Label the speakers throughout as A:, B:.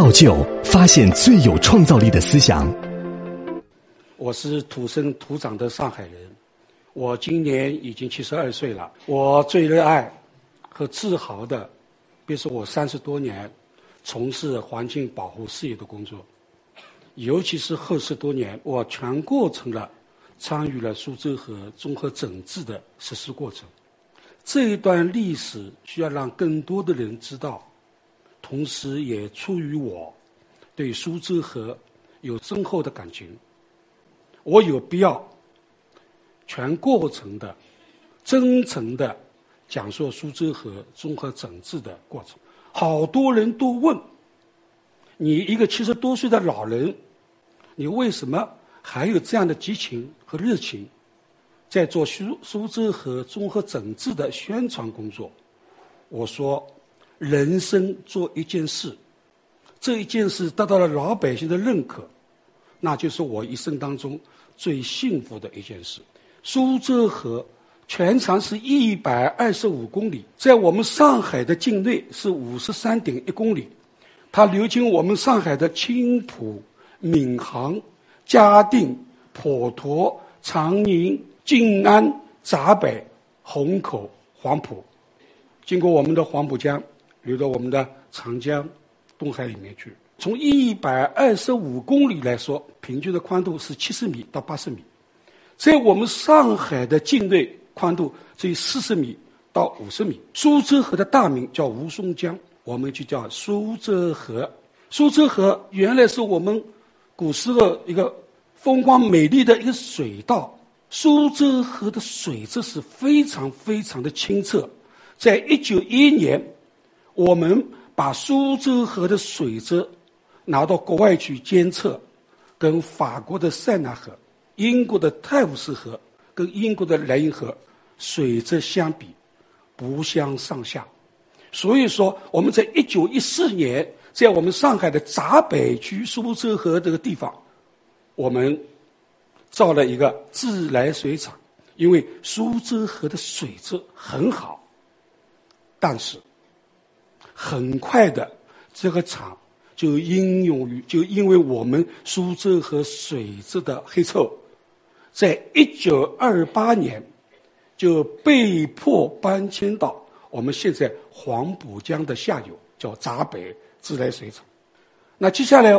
A: 造就发现最有创造力的思想。
B: 我是土生土长的上海人，我今年已经七十二岁了。我最热爱和自豪的，便是我三十多年从事环境保护事业的工作，尤其是后十多年，我全过程了参与了苏州河综合整治的实施过程。这一段历史需要让更多的人知道，同时也出于我对苏州河有深厚的感情。我有必要全过程的、真诚的讲述苏州河综合整治的过程。好多人都问：你一个七十多岁的老人，你为什么还有这样的激情和热情，在做苏苏州河综合整治的宣传工作？我说：人生做一件事，这一件事得到了老百姓的认可。那就是我一生当中最幸福的一件事。苏州河全长是一百二十五公里，在我们上海的境内是五十三点一公里。它流经我们上海的青浦、闵行、嘉定、普陀、长宁、静安、闸北、虹口、黄浦，经过我们的黄浦江，流到我们的长江、东海里面去。从一百二十五公里来说，平均的宽度是七十米到八十米，在我们上海的境内，宽度只有四十米到五十米。苏州河的大名叫吴淞江，我们就叫苏州河。苏州河原来是我们古时候一个风光美丽的一个水道。苏州河的水质是非常非常的清澈。在一九一一年，我们把苏州河的水质。拿到国外去监测，跟法国的塞纳河、英国的泰晤士河、跟英国的莱茵河水质相比，不相上下。所以说，我们在一九一四年，在我们上海的闸北区苏州河这个地方，我们造了一个自来水厂，因为苏州河的水质很好。但是，很快的这个厂。就应用于，就因为我们苏州河水质的黑臭，在一九二八年就被迫搬迁到我们现在黄浦江的下游，叫闸北自来水厂。那接下来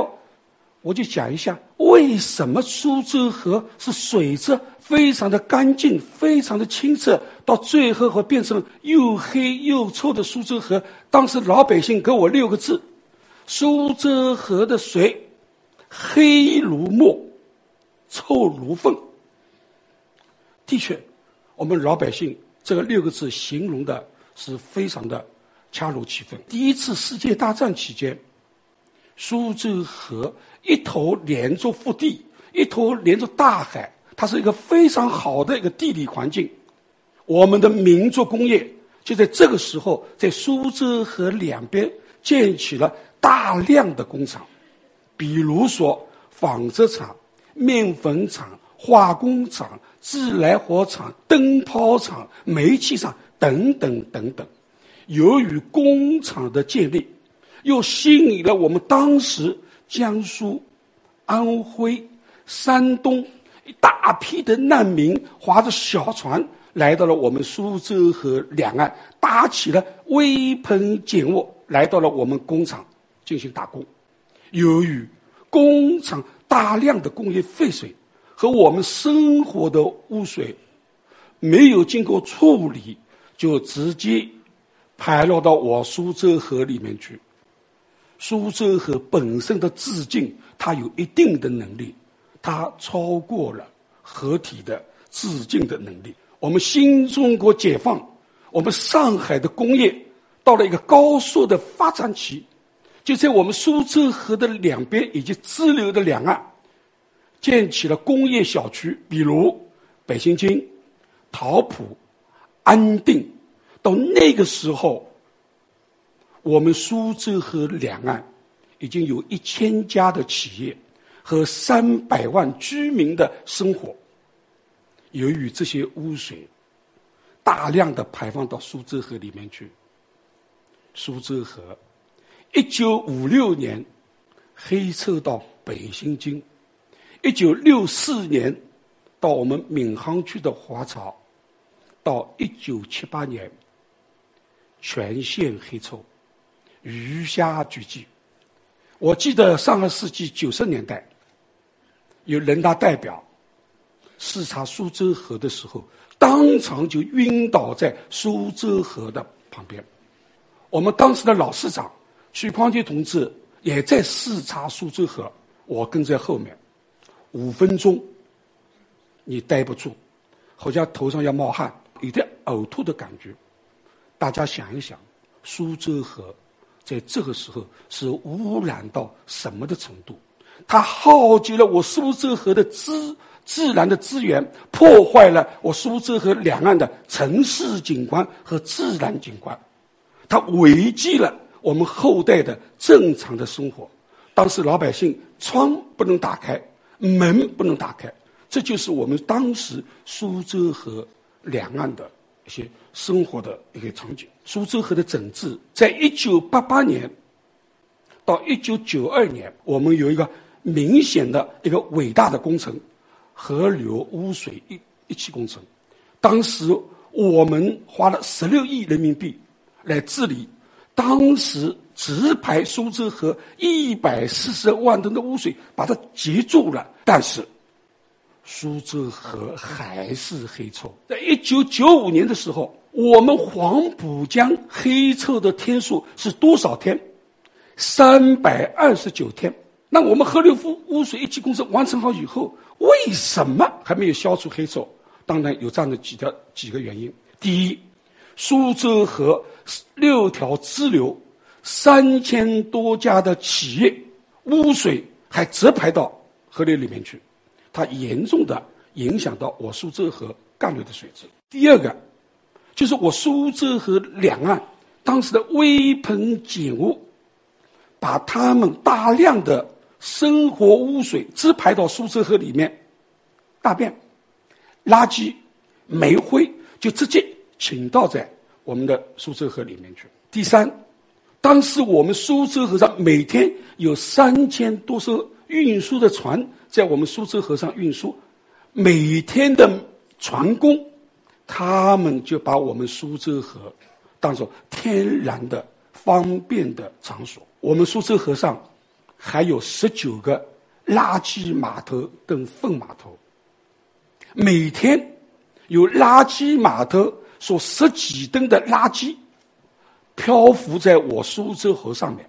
B: 我就讲一下，为什么苏州河是水质非常的干净、非常的清澈，到最后会变成又黑又臭的苏州河？当时老百姓给我六个字。苏州河的水黑如墨，臭如粪。的确，我们老百姓这个六个字形容的是非常的恰如其分。第一次世界大战期间，苏州河一头连着腹地，一头连着大海，它是一个非常好的一个地理环境。我们的民族工业就在这个时候，在苏州河两边建起了。大量的工厂，比如说纺织厂、面粉厂、化工厂、自来火厂、灯泡厂、煤气厂等等等等。由于工厂的建立，又吸引了我们当时江苏、安徽、山东一大批的难民，划着小船来到了我们苏州河两岸，搭起了微棚简卧，来到了我们工厂。进行打工，由于工厂大量的工业废水和我们生活的污水没有经过处理，就直接排落到我苏州河里面去。苏州河本身的自净，它有一定的能力，它超过了河体的自净的能力。我们新中国解放，我们上海的工业到了一个高速的发展期。就在我们苏州河的两边以及支流的两岸，建起了工业小区，比如北新泾、桃浦、安定。到那个时候，我们苏州河两岸已经有一千家的企业和三百万居民的生活。由于这些污水大量的排放到苏州河里面去，苏州河。一九五六年黑臭到北新泾，一九六四年到我们闵行区的华漕，到一九七八年全县黑臭，鱼虾俱寂。我记得上个世纪九十年代，有人大代表视察苏州河的时候，当场就晕倒在苏州河的旁边。我们当时的老市长徐匡杰同志也在视察苏州河，我跟在后面，五分钟你待不住，好像头上要冒汗，有点呕吐的感觉。大家想一想，苏州河。在这个时候是污染到什么的程度？它耗尽了我苏州河的资自然的资源，破坏了我苏州河两岸的城市景观和自然景观，它违纪了我们后代的正常的生活。当时老百姓窗不能打开，门不能打开，这就是我们当时苏州河两岸的一些。生活的一个场景。苏州河的整治，在一九八八年到一九九二年，我们有一个明显的一个伟大的工程——河流污水一一期工程。当时我们花了十六亿人民币来治理，当时直排苏州河一百四十万吨的污水，把它截住了。但是苏州河还是黑臭。在一九九五年的时候。我们黄浦江黑臭的天数是多少天？三百二十九天。那我们河流污污水一期工程完成好以后，为什么还没有消除黑臭？当然有这样的几条几个原因。第一，苏州河六条支流，三千多家的企业污水还直排到河流里面去，它严重的影响到我苏州河干流的水质。第二个。就是我苏州河两岸当时的微喷碱污，把他们大量的生活污水直排到苏州河里面，大便、垃圾、煤灰就直接倾倒在我们的苏州河里面去。第三，当时我们苏州河上每天有三千多艘运输的船在我们苏州河上运输，每天的船工。他们就把我们苏州河当做天然的方便的场所。我们苏州河上还有十九个垃圾码头跟粪码头，每天有垃圾码头说十几吨的垃圾漂浮在我苏州河上面。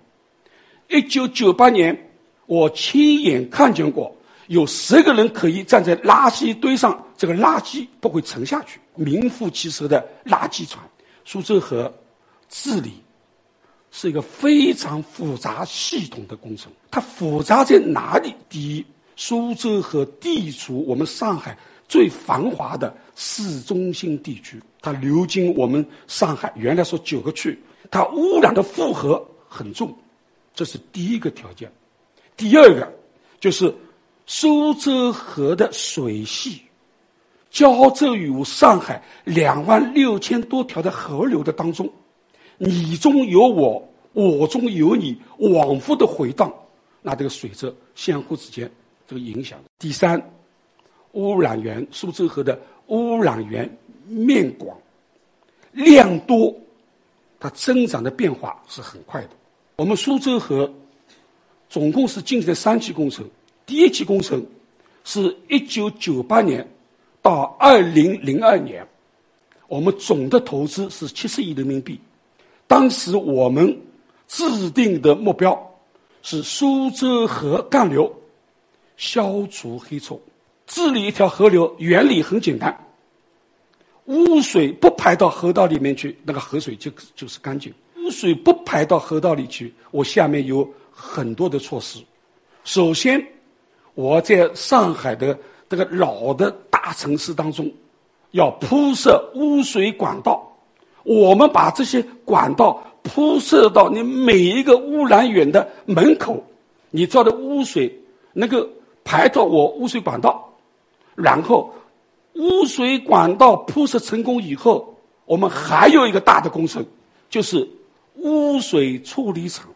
B: 一九九八年，我亲眼看见过。有十个人可以站在垃圾堆上，这个垃圾不会沉下去，名副其实的垃圾船。苏州河治理是一个非常复杂系统的工程。它复杂在哪里？第一，苏州河地处我们上海最繁华的市中心地区，它流经我们上海原来说九个区，它污染的负荷很重，这是第一个条件。第二个就是。苏州河的水系交织于上海两万六千多条的河流的当中，你中有我，我中有你，往复的回荡，那这个水质相互之间这个影响。第三，污染源苏州河的污染源面广、量多，它增长的变化是很快的。我们苏州河总共是进行了三期工程。第一期工程是一九九八年到二零零二年，我们总的投资是七十亿人民币。当时我们制定的目标是苏州河干流消除黑臭。治理一条河流原理很简单，污水不排到河道里面去，那个河水就就是干净。污水不排到河道里去，我下面有很多的措施。首先。我在上海的这个老的大城市当中，要铺设污水管道。我们把这些管道铺设到你每一个污染源的门口，你造的污水能够排到我污水管道。然后，污水管道铺设成功以后，我们还有一个大的工程，就是污水处理厂。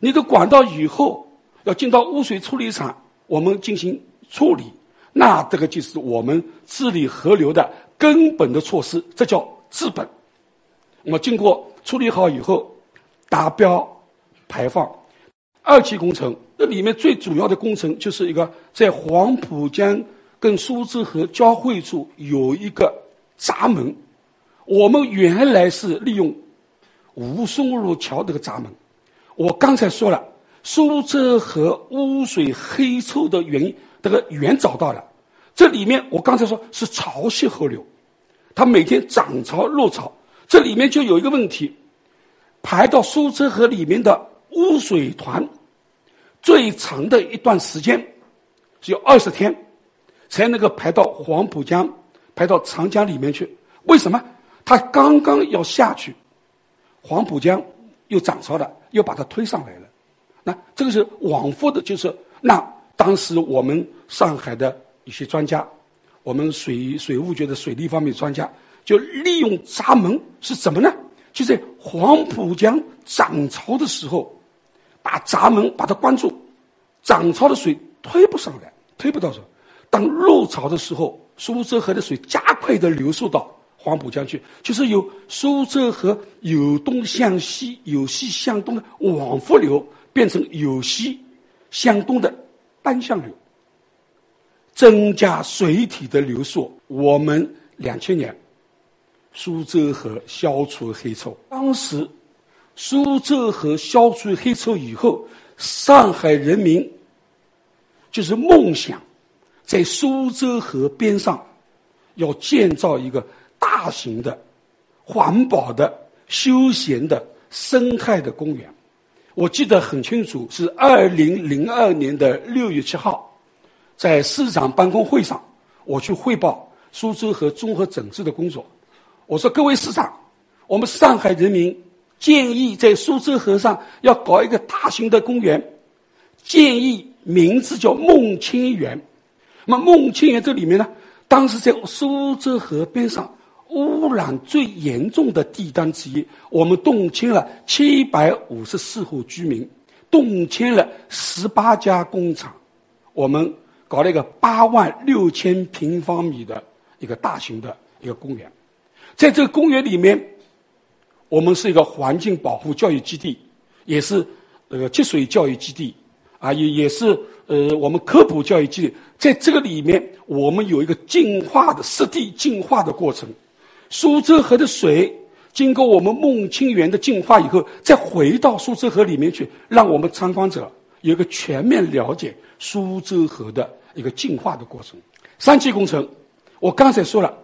B: 你的管道以后。要进到污水处理厂，我们进行处理，那这个就是我们治理河流的根本的措施，这叫治本。那么经过处理好以后，达标排放。二期工程，这里面最主要的工程就是一个在黄浦江跟苏州河交汇处有一个闸门。我们原来是利用吴淞路桥这个闸门。我刚才说了，苏州河污水黑臭的原因，这个源找到了。这里面我刚才说是潮汐河流，它每天涨潮落潮，这里面就有一个问题，排到苏州河里面的污水团。最长的一段时间，只有二十天，才能够排到黄浦江、排到长江里面去。为什么？它刚刚要下去，黄浦江又涨潮了，又把它推上来了。那这个是往复的，就是那当时我们上海的一些专家，我们水水务局的水利方面专家，就利用闸门是什么呢？就在黄浦江涨潮的时候。把闸门把它关住，涨潮的水推不上来，推不到手。当落潮的时候，苏州河的水加快的流速到黄浦江去，就是由苏州河由东向西、由西向东的往复流，变成由西向东的单向流，增加水体的流速。我们两千年，苏州河消除黑臭，当时。苏州河消除黑臭以后，上海人民就是梦想，在苏州河边上要建造一个大型的、环保的、休闲的、生态的公园。我记得很清楚，是二零零二年的六月七号，在市长办公会上，我去汇报苏州河综合整治的工作。我说：“各位市长，我们上海人民。”建议在苏州河上要搞一个大型的公园，建议名字叫梦清园。那么梦清园这里面呢，当时在苏州河边上污染最严重的地段之一，我们动迁了七百五十四户居民，动迁了十八家工厂，我们搞了一个八万六千平方米的一个大型的一个公园，在这个公园里面。我们是一个环境保护教育基地，也是那个积水教育基地，啊，也也是呃我们科普教育基地。在这个里面，我们有一个净化的湿地净化的过程。苏州河的水经过我们孟清园的净化以后，再回到苏州河里面去，让我们参观者有一个全面了解苏州河的一个净化的过程。三期工程，我刚才说了。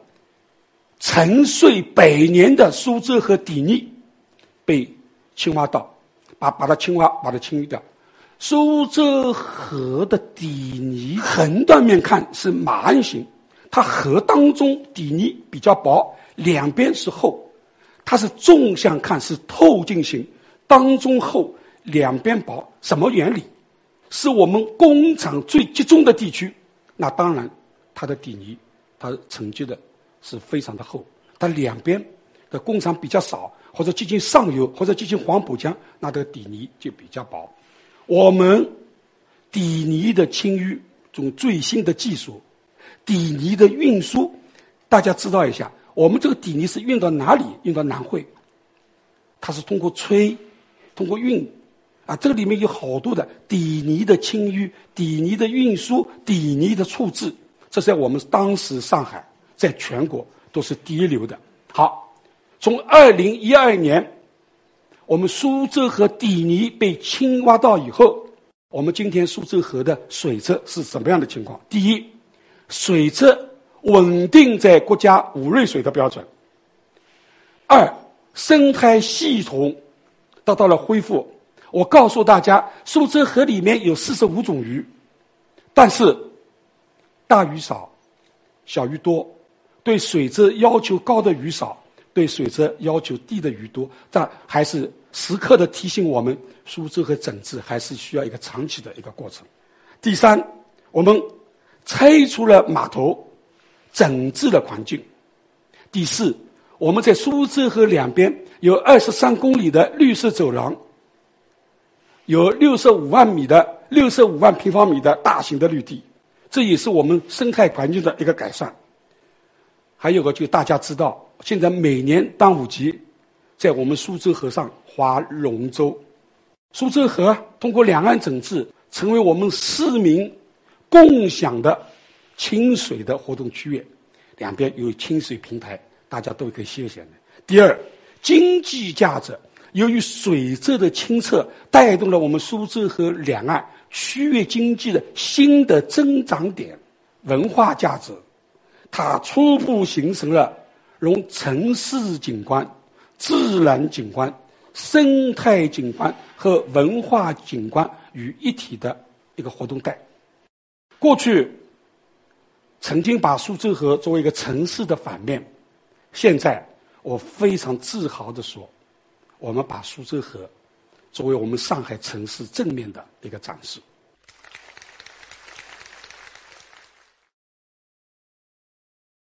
B: 沉睡百年的苏州河底泥被青蛙盗，把把它青蛙把它清理掉。苏州河的底泥横断面看是马鞍形，它河当中底泥比较薄，两边是厚；它是纵向看是透镜形，当中厚，两边薄。什么原理？是我们工厂最集中的地区，那当然它的底泥它沉积的。是非常的厚，它两边的工厂比较少，或者接近上游，或者接近黄浦江，那这个底泥就比较薄。我们底泥的清淤，种最新的技术，底泥的运输，大家知道一下，我们这个底泥是运到哪里？运到南汇，它是通过吹，通过运，啊，这个里面有好多的底泥的清淤、底泥的运输、底泥的处置，这在我们当时上海。在全国都是第一流的。好，从二零一二年，我们苏州河底泥被清挖到以后，我们今天苏州河的水质是什么样的情况？第一，水质稳定在国家五瑞水的标准。二，生态系统得到了恢复。我告诉大家，苏州河里面有四十五种鱼，但是大鱼少，小鱼多。对水质要求高的鱼少，对水质要求低的鱼多，但还是时刻的提醒我们，苏州和整治还是需要一个长期的一个过程。第三，我们拆除了码头，整治了环境。第四，我们在苏州河两边有二十三公里的绿色走廊，有六十五万米的六十五万平方米的大型的绿地，这也是我们生态环境的一个改善。还有个，就大家知道，现在每年端午节，在我们苏州河上划龙舟。苏州河通过两岸整治，成为我们市民共享的清水的活动区域，两边有清水平台，大家都可以休闲的。第二，经济价值。由于水质的清澈，带动了我们苏州河两岸区域经济的新的增长点。文化价值，它初步形成了融城市景观、自然景观、生态景观和文化景观于一体的一个活动带。过去曾经把苏州河作为一个城市的反面，现在我非常自豪地说。我们把苏州河作为我们上海城市正面的一个展示。